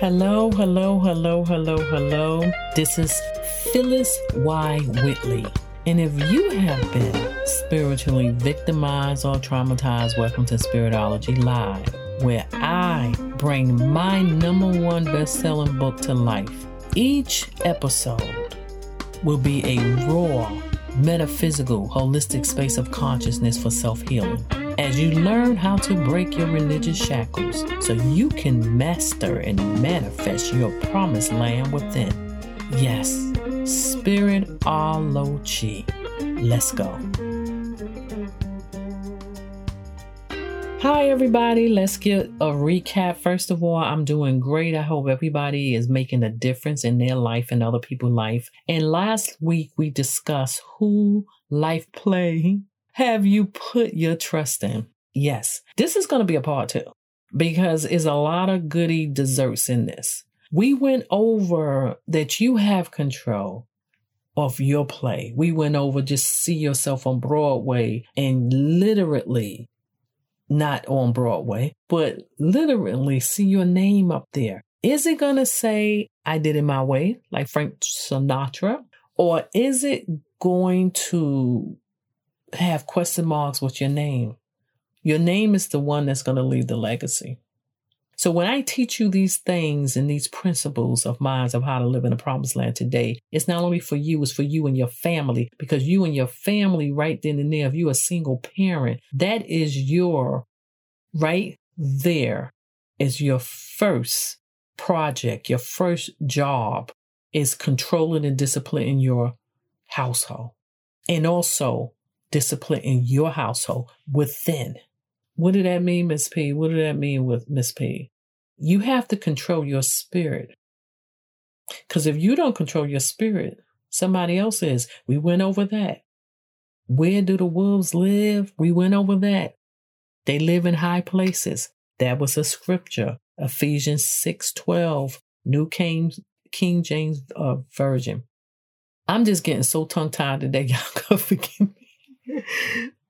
Hello, hello, hello, hello, hello. This is Phyllis Y. Whitley. And if you have been spiritually victimized or traumatized, welcome to Spiritology Live, where I bring my number one best selling book to life. Each episode will be a raw, metaphysical, holistic space of consciousness for self healing as you learn how to break your religious shackles so you can master and manifest your promised land within. Yes, Spirit Alochi. Let's go. Hi, everybody. Let's get a recap. First of all, I'm doing great. I hope everybody is making a difference in their life and other people's life. And last week, we discussed who life play have you put your trust in? Yes, this is going to be a part two because it's a lot of goody desserts in this. We went over that you have control of your play. We went over just see yourself on Broadway and literally not on Broadway, but literally see your name up there. Is it going to say, I did it my way, like Frank Sinatra? Or is it going to have question marks with your name. Your name is the one that's going to leave the legacy. So when I teach you these things and these principles of minds of how to live in the promised land today, it's not only for you, it's for you and your family, because you and your family right then and there, if you're a single parent, that is your right there is your first project, your first job is controlling and disciplining your household. And also discipline in your household within. What did that mean, Miss P? What did that mean with Miss P? You have to control your spirit. Because if you don't control your spirit, somebody else is. We went over that. Where do the wolves live? We went over that. They live in high places. That was a scripture. Ephesians 6:12, New King King James uh, Version. I'm just getting so tongue tied today. Y'all forgive me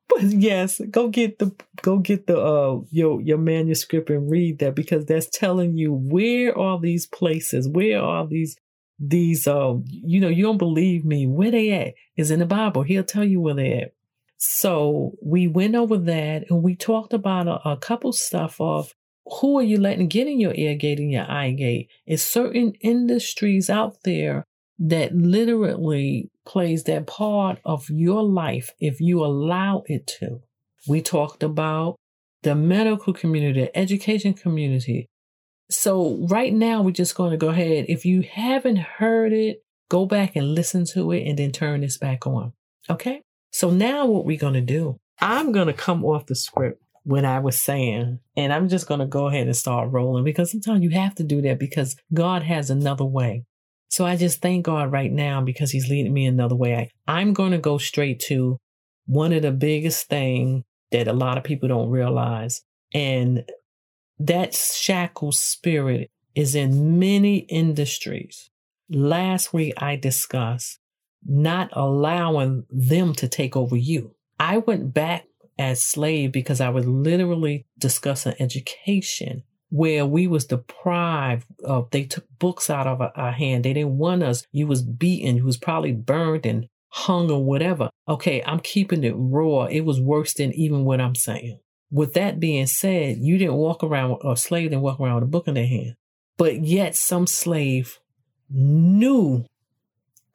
but yes, go get the go get the uh your your manuscript and read that because that's telling you where are these places, where are these these um you know you don't believe me where they at is in the Bible. He'll tell you where they at. So we went over that and we talked about a, a couple stuff of who are you letting get in your ear gate and your eye gate? Is certain industries out there that literally plays that part of your life if you allow it to. We talked about the medical community, the education community. So, right now, we're just going to go ahead. If you haven't heard it, go back and listen to it and then turn this back on. Okay? So, now what we're going to do, I'm going to come off the script when I was saying, and I'm just going to go ahead and start rolling because sometimes you have to do that because God has another way. So I just thank God right now because He's leading me another way. I, I'm going to go straight to one of the biggest thing that a lot of people don't realize. And that shackle spirit is in many industries. Last week I discussed not allowing them to take over you. I went back as slave because I was literally discussing education where we was deprived of they took books out of our hand. They didn't want us. You was beaten. You was probably burned and hung or whatever. Okay i'm keeping it raw. It was worse than even what i'm saying. With that being said you didn't walk around or slave didn't walk around with a book in their hand. But yet some slave knew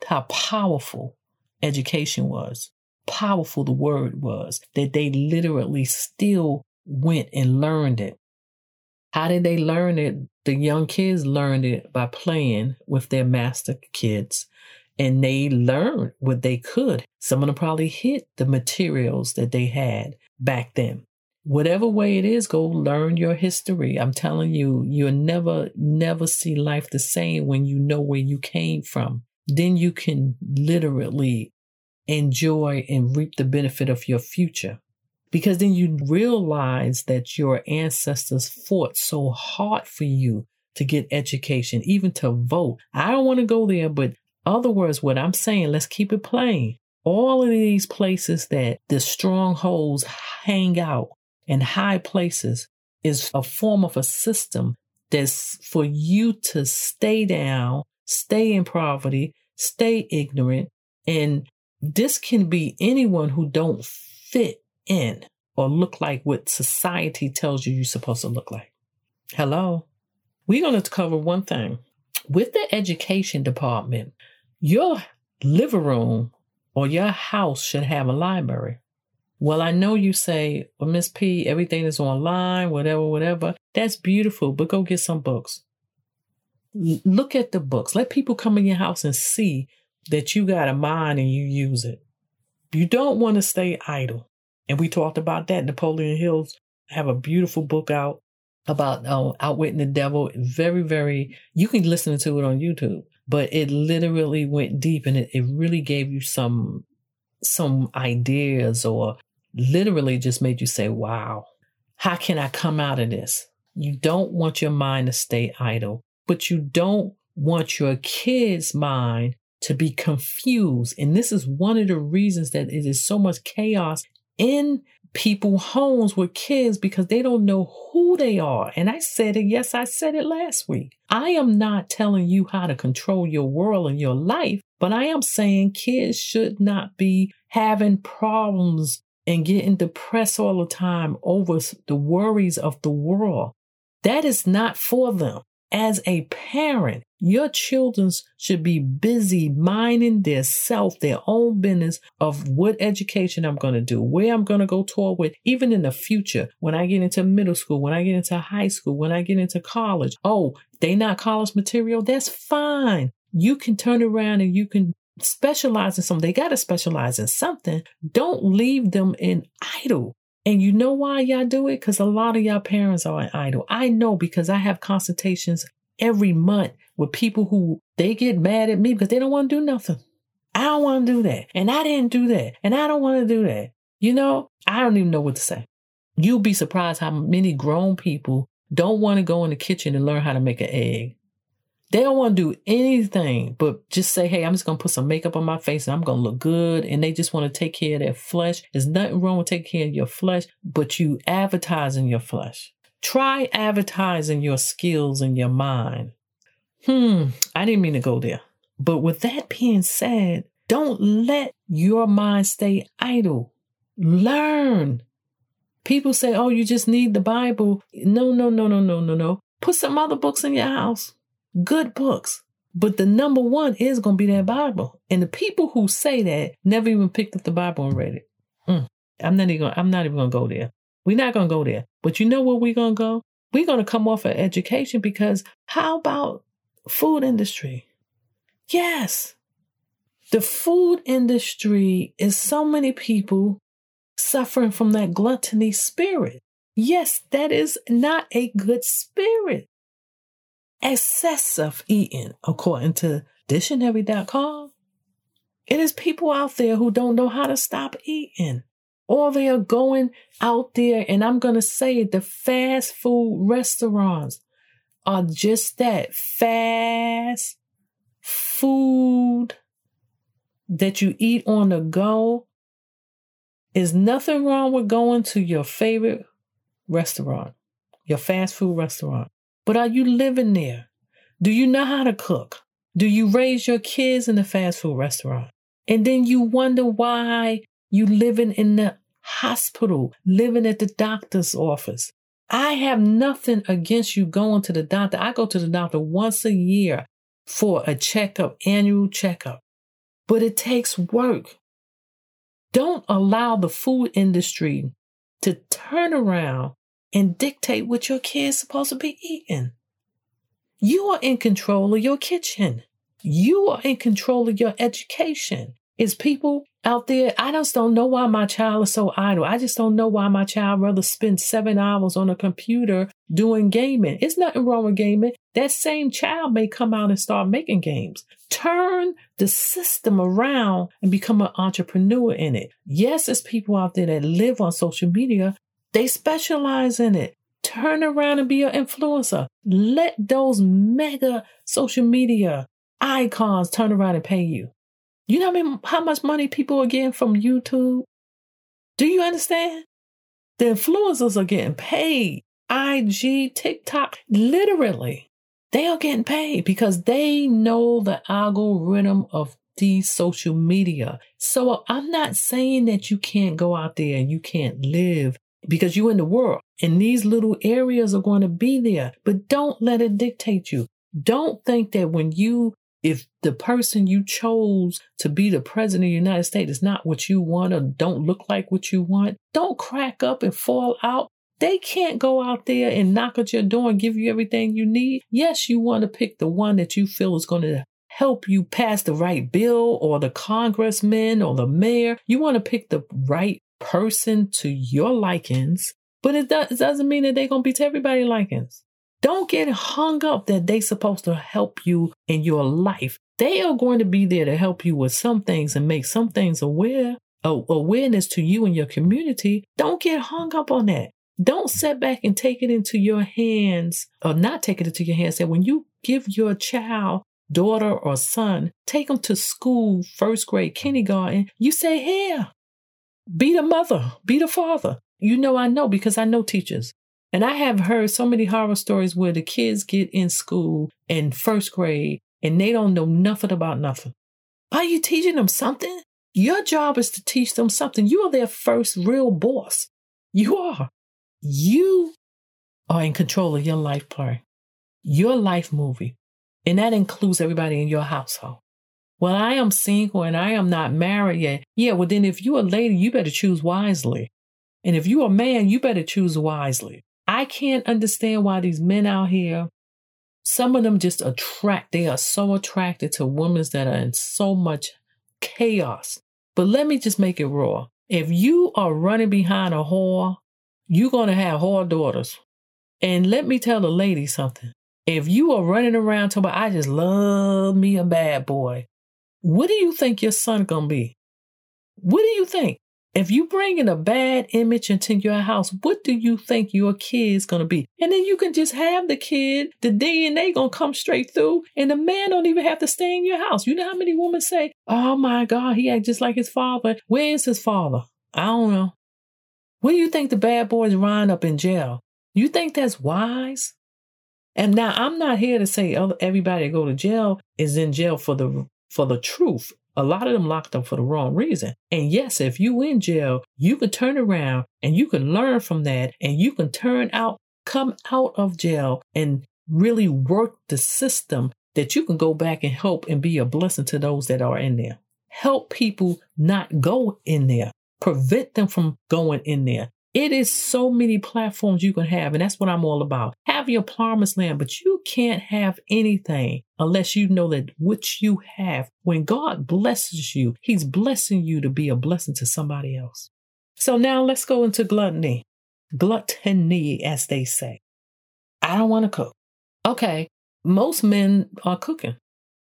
how powerful education was powerful the word was that they literally still went and learned it how did they learn it? The young kids learned it by playing with their master kids and they learned what they could. Some of them probably hit the materials that they had back then. Whatever way it is, go learn your history. I'm telling you, you'll never, never see life the same when you know where you came from. Then you can literally enjoy and reap the benefit of your future because then you realize that your ancestors fought so hard for you to get education, even to vote. I don't want to go there, but other words, what I'm saying, let's keep it plain. All of these places that the strongholds hang out in high places is a form of a system that's for you to stay down, stay in poverty, stay ignorant. And this can be anyone who don't fit in or look like what society tells you you're supposed to look like. Hello. We're going to cover one thing. With the education department, your living room or your house should have a library. Well, I know you say, well, Miss P, everything is online, whatever, whatever. That's beautiful, but go get some books. L- look at the books. Let people come in your house and see that you got a mind and you use it. You don't want to stay idle. And we talked about that. Napoleon Hills have a beautiful book out about uh, outwitting the devil. Very, very, you can listen to it on YouTube, but it literally went deep and it, it really gave you some, some ideas or literally just made you say, wow, how can I come out of this? You don't want your mind to stay idle, but you don't want your kid's mind to be confused. And this is one of the reasons that it is so much chaos in people homes with kids because they don't know who they are. And I said it, yes, I said it last week. I am not telling you how to control your world and your life, but I am saying kids should not be having problems and getting depressed all the time over the worries of the world. That is not for them. As a parent, your children should be busy minding their self, their own business of what education I'm going to do, where I'm going to go toward with, even in the future, when I get into middle school, when I get into high school, when I get into college. Oh, they not college material? That's fine. You can turn around and you can specialize in something. They got to specialize in something. Don't leave them in idle. And you know why y'all do it? Because a lot of y'all parents are idle. I know because I have consultations every month with people who they get mad at me because they don't want to do nothing. I don't want to do that. And I didn't do that. And I don't want to do that. You know, I don't even know what to say. You'll be surprised how many grown people don't want to go in the kitchen and learn how to make an egg. They don't want to do anything but just say, hey, I'm just going to put some makeup on my face and I'm going to look good. And they just want to take care of their flesh. There's nothing wrong with taking care of your flesh, but you advertising your flesh. Try advertising your skills and your mind. Hmm, I didn't mean to go there. But with that being said, don't let your mind stay idle. Learn. People say, oh, you just need the Bible. No, no, no, no, no, no, no. Put some other books in your house good books. But the number one is going to be that Bible. And the people who say that never even picked up the Bible and read it. Mm, I'm not even gonna, I'm not even going to go there. We're not going to go there. But you know where we're going to go? We're going to come off of education because how about food industry? Yes. The food industry is so many people suffering from that gluttony spirit. Yes, that is not a good spirit excessive eating, according to dictionary.com. It is people out there who don't know how to stop eating. Or they are going out there, and I'm going to say the fast food restaurants are just that fast food that you eat on the go. Is nothing wrong with going to your favorite restaurant, your fast food restaurant. But are you living there? Do you know how to cook? Do you raise your kids in the fast food restaurant? And then you wonder why you living in the hospital, living at the doctor's office. I have nothing against you going to the doctor. I go to the doctor once a year for a checkup, annual checkup. But it takes work. Don't allow the food industry to turn around and dictate what your kid's supposed to be eating. You are in control of your kitchen. You are in control of your education. Is people out there, I just don't know why my child is so idle. I just don't know why my child rather spend seven hours on a computer doing gaming. It's nothing wrong with gaming. That same child may come out and start making games. Turn the system around and become an entrepreneur in it. Yes, there's people out there that live on social media, they specialize in it. Turn around and be an influencer. Let those mega social media icons turn around and pay you. You know I mean, how much money people are getting from YouTube? Do you understand? The influencers are getting paid IG, TikTok, literally, they are getting paid because they know the algorithm of these social media. So I'm not saying that you can't go out there and you can't live because you're in the world and these little areas are going to be there, but don't let it dictate you. Don't think that when you, if the person you chose to be the president of the United States is not what you want or don't look like what you want, don't crack up and fall out. They can't go out there and knock at your door and give you everything you need. Yes, you want to pick the one that you feel is going to help you pass the right bill or the congressman or the mayor. You want to pick the right person to your likings, but it, does, it doesn't mean that they're going to be to everybody's likings. Don't get hung up that they're supposed to help you in your life. They are going to be there to help you with some things and make some things aware, awareness to you and your community. Don't get hung up on that. Don't sit back and take it into your hands or not take it into your hands. That when you give your child daughter or son, take them to school, first grade, kindergarten, you say, here, be the mother, be the father. You know, I know because I know teachers. And I have heard so many horror stories where the kids get in school in first grade and they don't know nothing about nothing. Are you teaching them something? Your job is to teach them something. You are their first real boss. You are. You are in control of your life play, your life movie. And that includes everybody in your household. Well, I am single and I am not married yet. Yeah, well, then if you're a lady, you better choose wisely. And if you're a man, you better choose wisely. I can't understand why these men out here, some of them just attract, they are so attracted to women that are in so much chaos. But let me just make it raw. If you are running behind a whore, you're going to have whore daughters. And let me tell the lady something. If you are running around talking about, I just love me a bad boy, what do you think your son gonna be? What do you think? If you bring in a bad image into your house, what do you think your kid's gonna be? And then you can just have the kid, the DNA gonna come straight through, and the man don't even have to stay in your house. You know how many women say, "Oh my God, he act just like his father." Where is his father? I don't know. What do you think the bad boys run up in jail? You think that's wise? And now I'm not here to say oh, everybody that go to jail is in jail for the for the truth. A lot of them locked up for the wrong reason. And yes, if you in jail, you can turn around and you can learn from that and you can turn out, come out of jail and really work the system that you can go back and help and be a blessing to those that are in there. Help people not go in there. Prevent them from going in there. It is so many platforms you can have, and that's what I'm all about. Have your promised land, but you can't have anything unless you know that what you have, when God blesses you, He's blessing you to be a blessing to somebody else. So now let's go into gluttony. Gluttony, as they say. I don't want to cook. Okay, most men are cooking.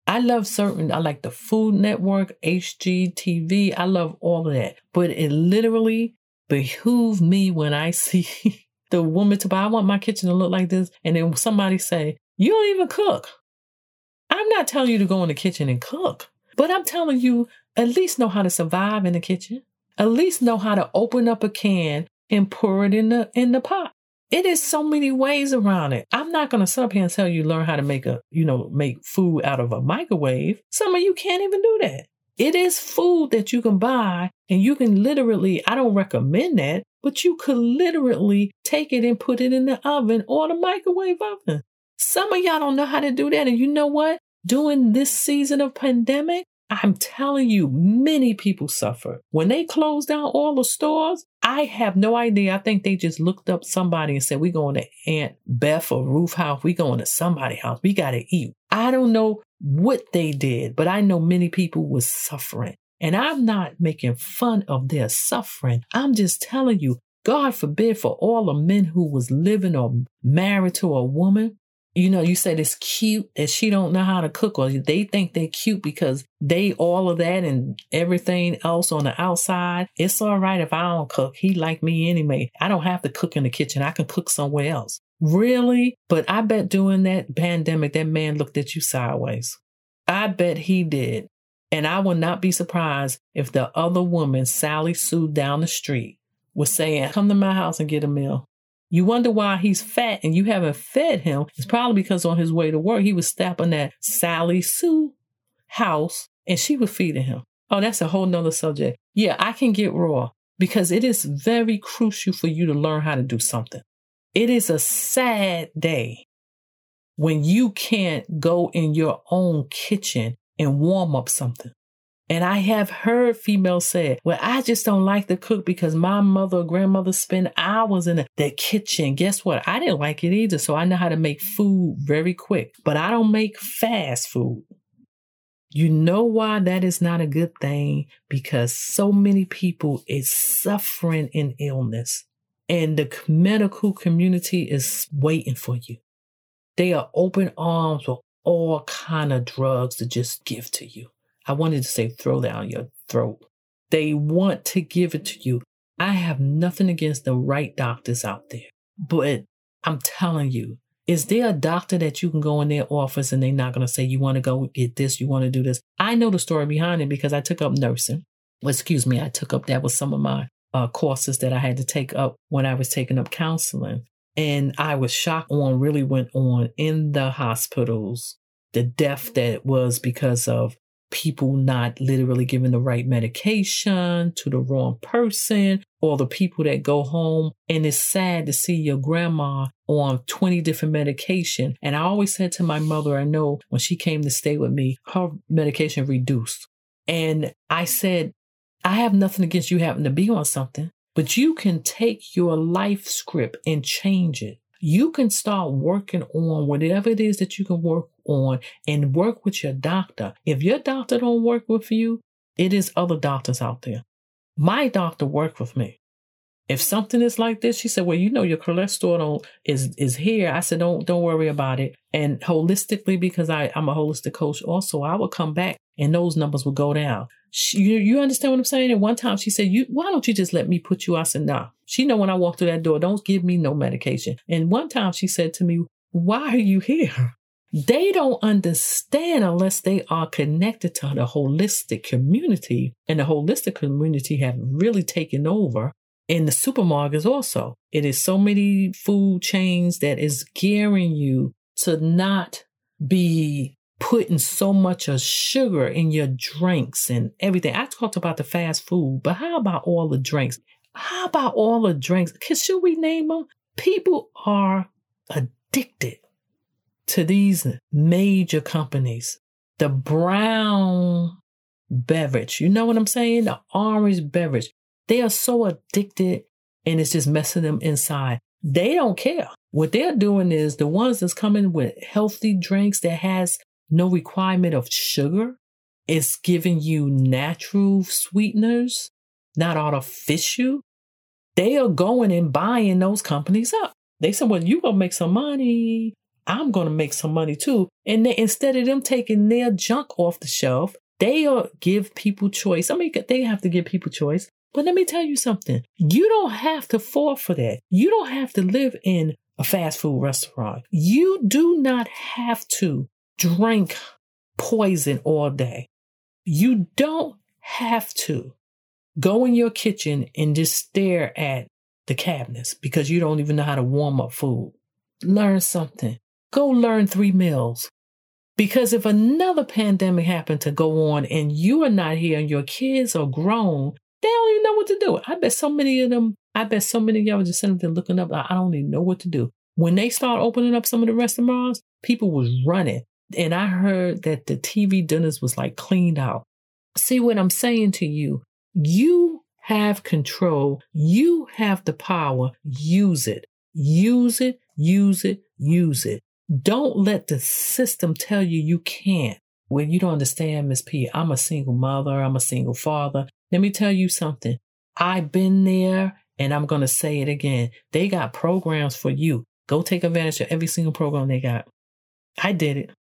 I love certain, I like the Food Network, HGTV. I love all of that. But it literally behoove me when I see the woman to buy. I want my kitchen to look like this. And then somebody say, You don't even cook. I'm not telling you to go in the kitchen and cook, but I'm telling you at least know how to survive in the kitchen. At least know how to open up a can and pour it in the in the pot. It is so many ways around it. I'm not gonna sit up here and tell you learn how to make a, you know, make food out of a microwave. Some of you can't even do that. It is food that you can buy and you can literally, I don't recommend that, but you could literally take it and put it in the oven or the microwave oven. Some of y'all don't know how to do that. And you know what? During this season of pandemic, I'm telling you, many people suffer. When they closed down all the stores, I have no idea. I think they just looked up somebody and said, We're going to Aunt Beth or Ruth House. We're going to somebody's house. We got to eat. I don't know what they did, but I know many people were suffering. And I'm not making fun of their suffering. I'm just telling you, God forbid for all the men who was living or married to a woman you know, you said it's cute that she don't know how to cook, or they think they're cute because they all of that and everything else on the outside. It's all right if I don't cook. He like me anyway. I don't have to cook in the kitchen. I can cook somewhere else. Really? But I bet during that pandemic, that man looked at you sideways. I bet he did. And I would not be surprised if the other woman, Sally Sue down the street, was saying, Come to my house and get a meal. You wonder why he's fat and you haven't fed him. It's probably because on his way to work, he was stopping at Sally Sue house and she was feeding him. Oh, that's a whole nother subject. Yeah, I can get raw because it is very crucial for you to learn how to do something. It is a sad day when you can't go in your own kitchen and warm up something. And I have heard females say, well, I just don't like to cook because my mother or grandmother spend hours in the kitchen. Guess what? I didn't like it either. So I know how to make food very quick, but I don't make fast food. You know why that is not a good thing? Because so many people is suffering in illness and the medical community is waiting for you. They are open arms with all kind of drugs to just give to you. I wanted to say throw down your throat. They want to give it to you. I have nothing against the right doctors out there, but I'm telling you, is there a doctor that you can go in their office and they're not going to say, you want to go get this, you want to do this? I know the story behind it because I took up nursing. Well, excuse me, I took up that was some of my uh, courses that I had to take up when I was taking up counseling. And I was shocked on really went on in the hospitals, the death that was because of people not literally giving the right medication to the wrong person or the people that go home. And it's sad to see your grandma on 20 different medication. And i always said to my mother i know when she came to stay with me her medication reduced. And i said i have nothing against you having to be on something but you can take your life script and change it you can start working on whatever it is that you can work on and work with your doctor. If your doctor don't work with you, it is other doctors out there. My doctor worked with me. If something is like this, she said, "Well, you know your cholesterol is is here." I said, "Don't don't worry about it." And holistically, because I I'm a holistic coach, also I would come back and those numbers would go down. She, you you understand what I'm saying? And one time she said, "You why don't you just let me put you?" I said, Nah. She know when I walk through that door, don't give me no medication. And one time she said to me, "Why are you here?" They don't understand unless they are connected to the holistic community, and the holistic community have really taken over in the supermarkets also. It is so many food chains that is gearing you to not be putting so much of sugar in your drinks and everything. I talked about the fast food, but how about all the drinks? How about all the drinks? Should we name them? People are addicted to these major companies. The brown beverage, you know what I'm saying? The orange beverage. They are so addicted and it's just messing them inside. They don't care. What they're doing is the ones that's coming with healthy drinks that has no requirement of sugar. It's giving you natural sweeteners, not artificial. They are going and buying those companies up. They said, well, you're going to make some money. I'm going to make some money too. And they, instead of them taking their junk off the shelf, they are give people choice. I mean, they have to give people choice. But let me tell you something. You don't have to fall for that. You don't have to live in a fast food restaurant. You do not have to drink poison all day. You don't have to go in your kitchen and just stare at the cabinets because you don't even know how to warm up food. Learn something. Go learn three meals. Because if another pandemic happened to go on and you are not here and your kids are grown, they don't even know what to do. I bet so many of them, I bet so many of y'all just sitting there looking up, I don't even know what to do. When they start opening up some of the restaurants, people was running. And I heard that the TV dinners was like cleaned out. See what I'm saying to you? You have control. You have the power. Use it. Use it. Use it. Use it. Don't let the system tell you you can't. When you don't understand, Miss P, I'm a single mother. I'm a single father. Let me tell you something. I've been there and I'm going to say it again. They got programs for you. Go take advantage of every single program they got. I did it.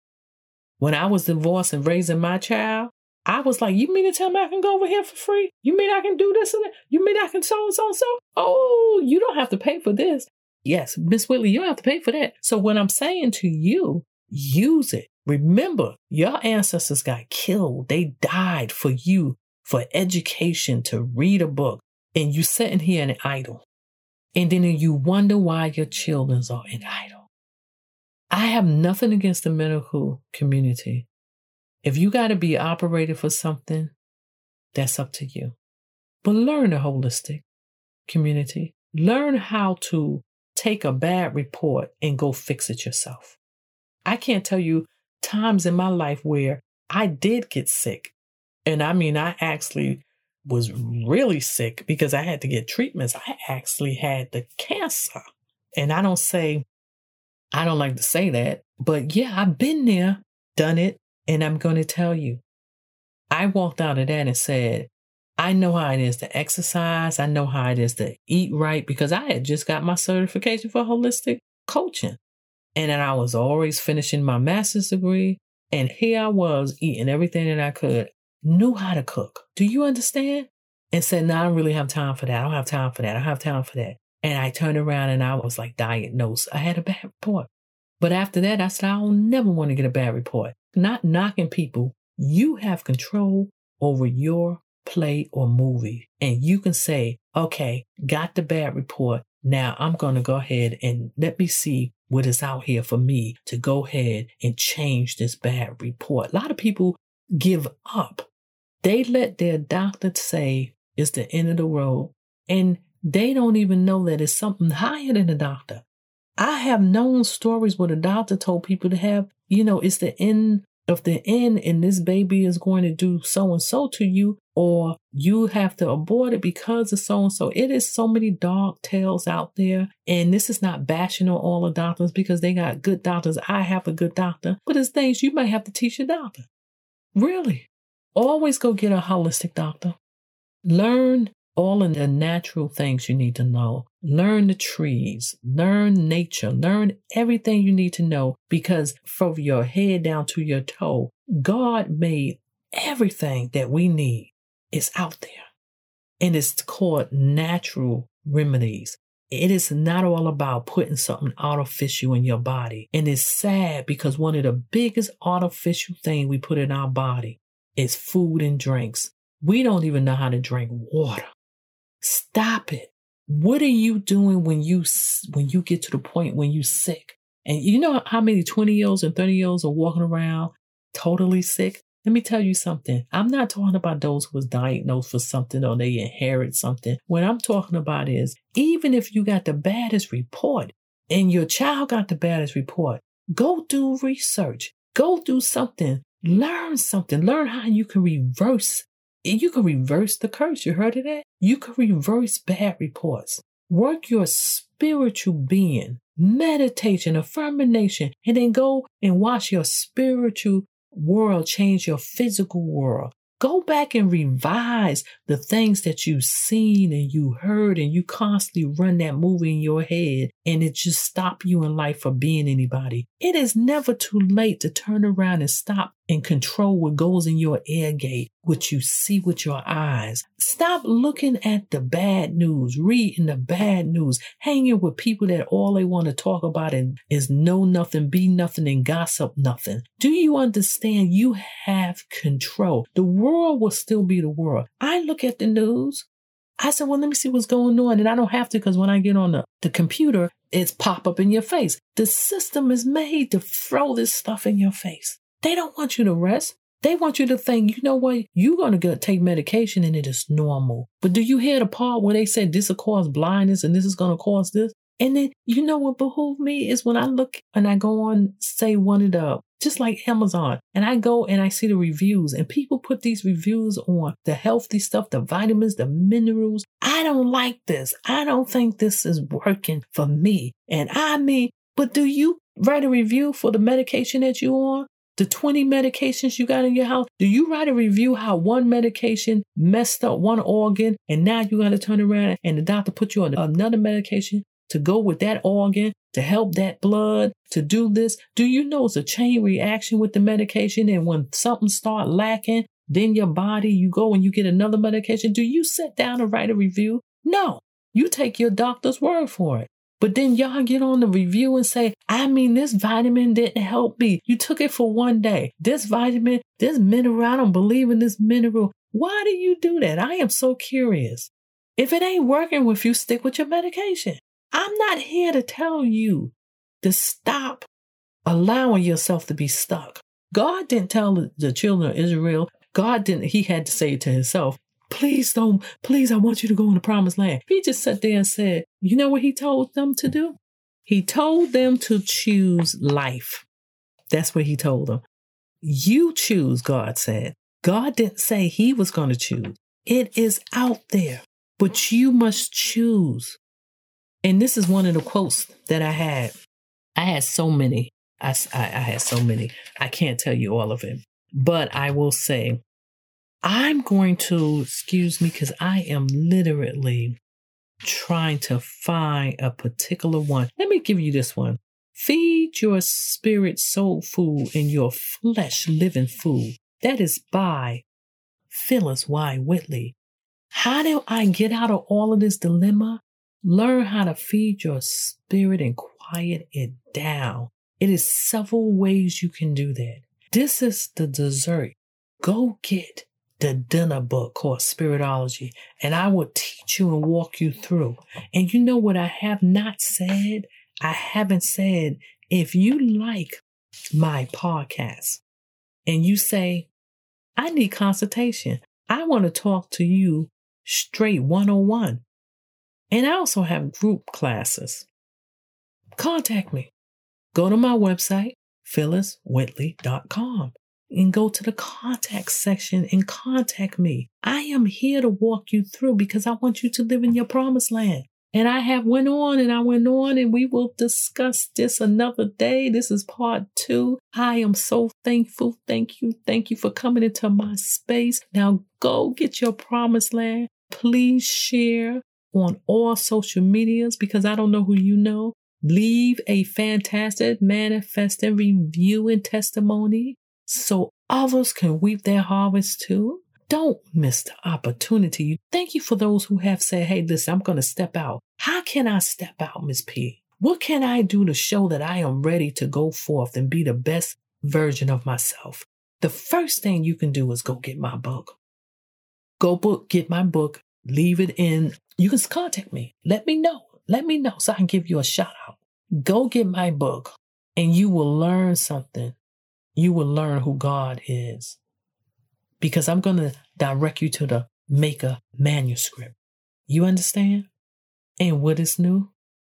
When I was divorced and raising my child, I was like, you mean to tell me I can go over here for free? You mean I can do this and that? You mean I can so and so and so? Oh, you don't have to pay for this. Yes, Miss Whitley, you don't have to pay for that. So when I'm saying to you, use it. Remember, your ancestors got killed. They died for you, for education, to read a book. And you sitting here and idle. And then you wonder why your children are in idle. I have nothing against the medical community. If you got to be operated for something, that's up to you. But learn the holistic community. Learn how to take a bad report and go fix it yourself. I can't tell you times in my life where I did get sick. And I mean, I actually was really sick because I had to get treatments. I actually had the cancer. And I don't say, I don't like to say that, but yeah, I've been there, done it, and I'm going to tell you. I walked out of that and said, I know how it is to exercise. I know how it is to eat right because I had just got my certification for holistic coaching. And then I was always finishing my master's degree. And here I was eating everything that I could, knew how to cook. Do you understand? And said, no, I don't really have time for that. I don't have time for that. I don't have time for that. And I turned around and I was like diagnosed. I had a bad report. But after that, I said, I'll never want to get a bad report. Not knocking people. You have control over your play or movie. And you can say, okay, got the bad report. Now I'm going to go ahead and let me see what is out here for me to go ahead and change this bad report. A lot of people give up. They let their doctor say it's the end of the road and they don't even know that it's something higher than a doctor. I have known stories where the doctor told people to have, you know, it's the end of the end and this baby is going to do so and so to you, or you have to abort it because of so and so. It is so many dog tales out there. And this is not bashing on all the doctors because they got good doctors. I have a good doctor, but it's things you might have to teach your doctor. Really. Always go get a holistic doctor. Learn all of the natural things you need to know. Learn the trees, learn nature, learn everything you need to know because from your head down to your toe, God made everything that we need is out there. And it's called natural remedies. It is not all about putting something artificial in your body. And it's sad because one of the biggest artificial things we put in our body is food and drinks. We don't even know how to drink water. Stop it. What are you doing when you when you get to the point when you're sick? And you know how many 20 year olds and 30 year olds are walking around totally sick? Let me tell you something. I'm not talking about those who was diagnosed for something or they inherit something. What I'm talking about is even if you got the baddest report and your child got the baddest report, go do research. Go do something. Learn something. Learn how you can reverse. You can reverse the curse. You heard of that? You can reverse bad reports. Work your spiritual being, meditation, affirmation, and then go and watch your spiritual world change your physical world. Go back and revise the things that you've seen and you heard, and you constantly run that movie in your head, and it just stop you in life from being anybody. It is never too late to turn around and stop and control what goes in your air gate, what you see with your eyes. Stop looking at the bad news, reading the bad news, hanging with people that all they want to talk about is know nothing, be nothing, and gossip nothing. Do you understand you have control? The world will still be the world. I look at the news. I said, well, let me see what's going on. And I don't have to because when I get on the, the computer, it's pop up in your face. The system is made to throw this stuff in your face. They don't want you to rest. They want you to think, you know what, you're going to take medication and it is normal. But do you hear the part where they said this will cause blindness and this is going to cause this? And then, you know what behoove me is when I look and I go on, say one of the, just like Amazon, and I go and I see the reviews and people put these reviews on the healthy stuff, the vitamins, the minerals. I don't like this. I don't think this is working for me. And I mean, but do you write a review for the medication that you're on? The 20 medications you got in your house, do you write a review how one medication messed up one organ and now you got to turn around and the doctor put you on another medication to go with that organ, to help that blood, to do this? Do you know it's a chain reaction with the medication and when something start lacking, then your body, you go and you get another medication. Do you sit down and write a review? No, you take your doctor's word for it. But then y'all get on the review and say, I mean, this vitamin didn't help me. You took it for one day. This vitamin, this mineral, I don't believe in this mineral. Why do you do that? I am so curious. If it ain't working with you, stick with your medication. I'm not here to tell you to stop allowing yourself to be stuck. God didn't tell the children of Israel, God didn't, he had to say it to himself, please don't, please, I want you to go in the promised land. He just sat there and said, you know what he told them to do? He told them to choose life. That's what he told them. You choose, God said. God didn't say he was going to choose. It is out there, but you must choose. And this is one of the quotes that I had. I had so many. I, I, I had so many. I can't tell you all of it. But I will say, I'm going to, excuse me, because I am literally trying to find a particular one. Let me give you this one. Feed your spirit soul food and your flesh living food. That is by Phyllis Y. Whitley. How do I get out of all of this dilemma? Learn how to feed your spirit and quiet it down. It is several ways you can do that. This is the dessert. Go get the dinner book called Spiritology, and I will teach you and walk you through. And you know what I have not said? I haven't said if you like my podcast and you say, I need consultation, I want to talk to you straight one on one. And I also have group classes. Contact me. Go to my website, phylliswhitley.com, and go to the contact section and contact me. I am here to walk you through because I want you to live in your promised land. And I have went on and I went on and we will discuss this another day. This is part two. I am so thankful. Thank you. Thank you for coming into my space. Now go get your promised land. Please share on all social medias because I don't know who you know. Leave a fantastic manifesting review and testimony so others can reap their harvest too. Don't miss the opportunity. Thank you for those who have said, hey, listen, I'm going to step out. How can I step out, Miss P? What can I do to show that I am ready to go forth and be the best version of myself? The first thing you can do is go get my book. Go book, get my book, leave it in. You can contact me. Let me know. Let me know so I can give you a shout out. Go get my book and you will learn something. You will learn who God is because I'm going to direct you to the maker manuscript. You understand? And what is new?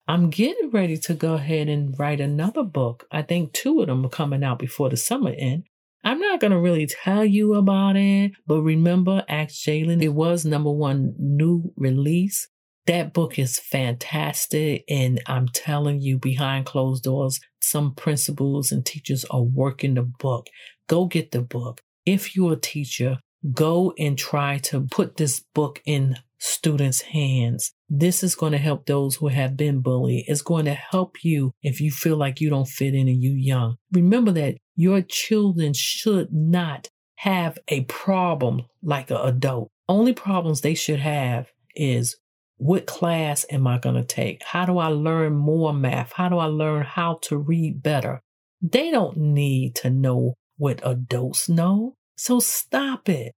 I'm getting ready to go ahead and write another book. I think two of them are coming out before the summer end. I'm not going to really tell you about it, but remember, Ask Jalen, it was number one new release. That book is fantastic. And I'm telling you, behind closed doors, some principals and teachers are working the book. Go get the book if you're a teacher, go and try to put this book in students' hands. This is going to help those who have been bullied. It's going to help you if you feel like you don't fit in and you young. Remember that your children should not have a problem like an adult. Only problems they should have is what class am I going to take? How do I learn more math? How do I learn how to read better? They don't need to know what adults know. So stop it.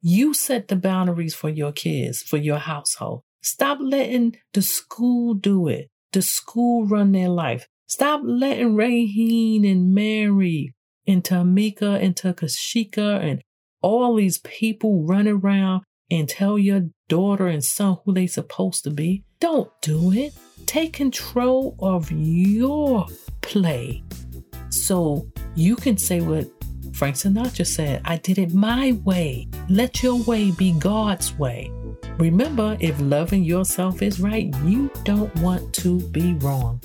You set the boundaries for your kids, for your household. Stop letting the school do it. The school run their life. Stop letting Raheen and Mary and Tamika and Takashika and all these people run around and tell your daughter and son who they supposed to be. Don't do it. Take control of your play so you can say what Frank Sinatra said, I did it my way. Let your way be God's way. Remember, if loving yourself is right, you don't want to be wrong.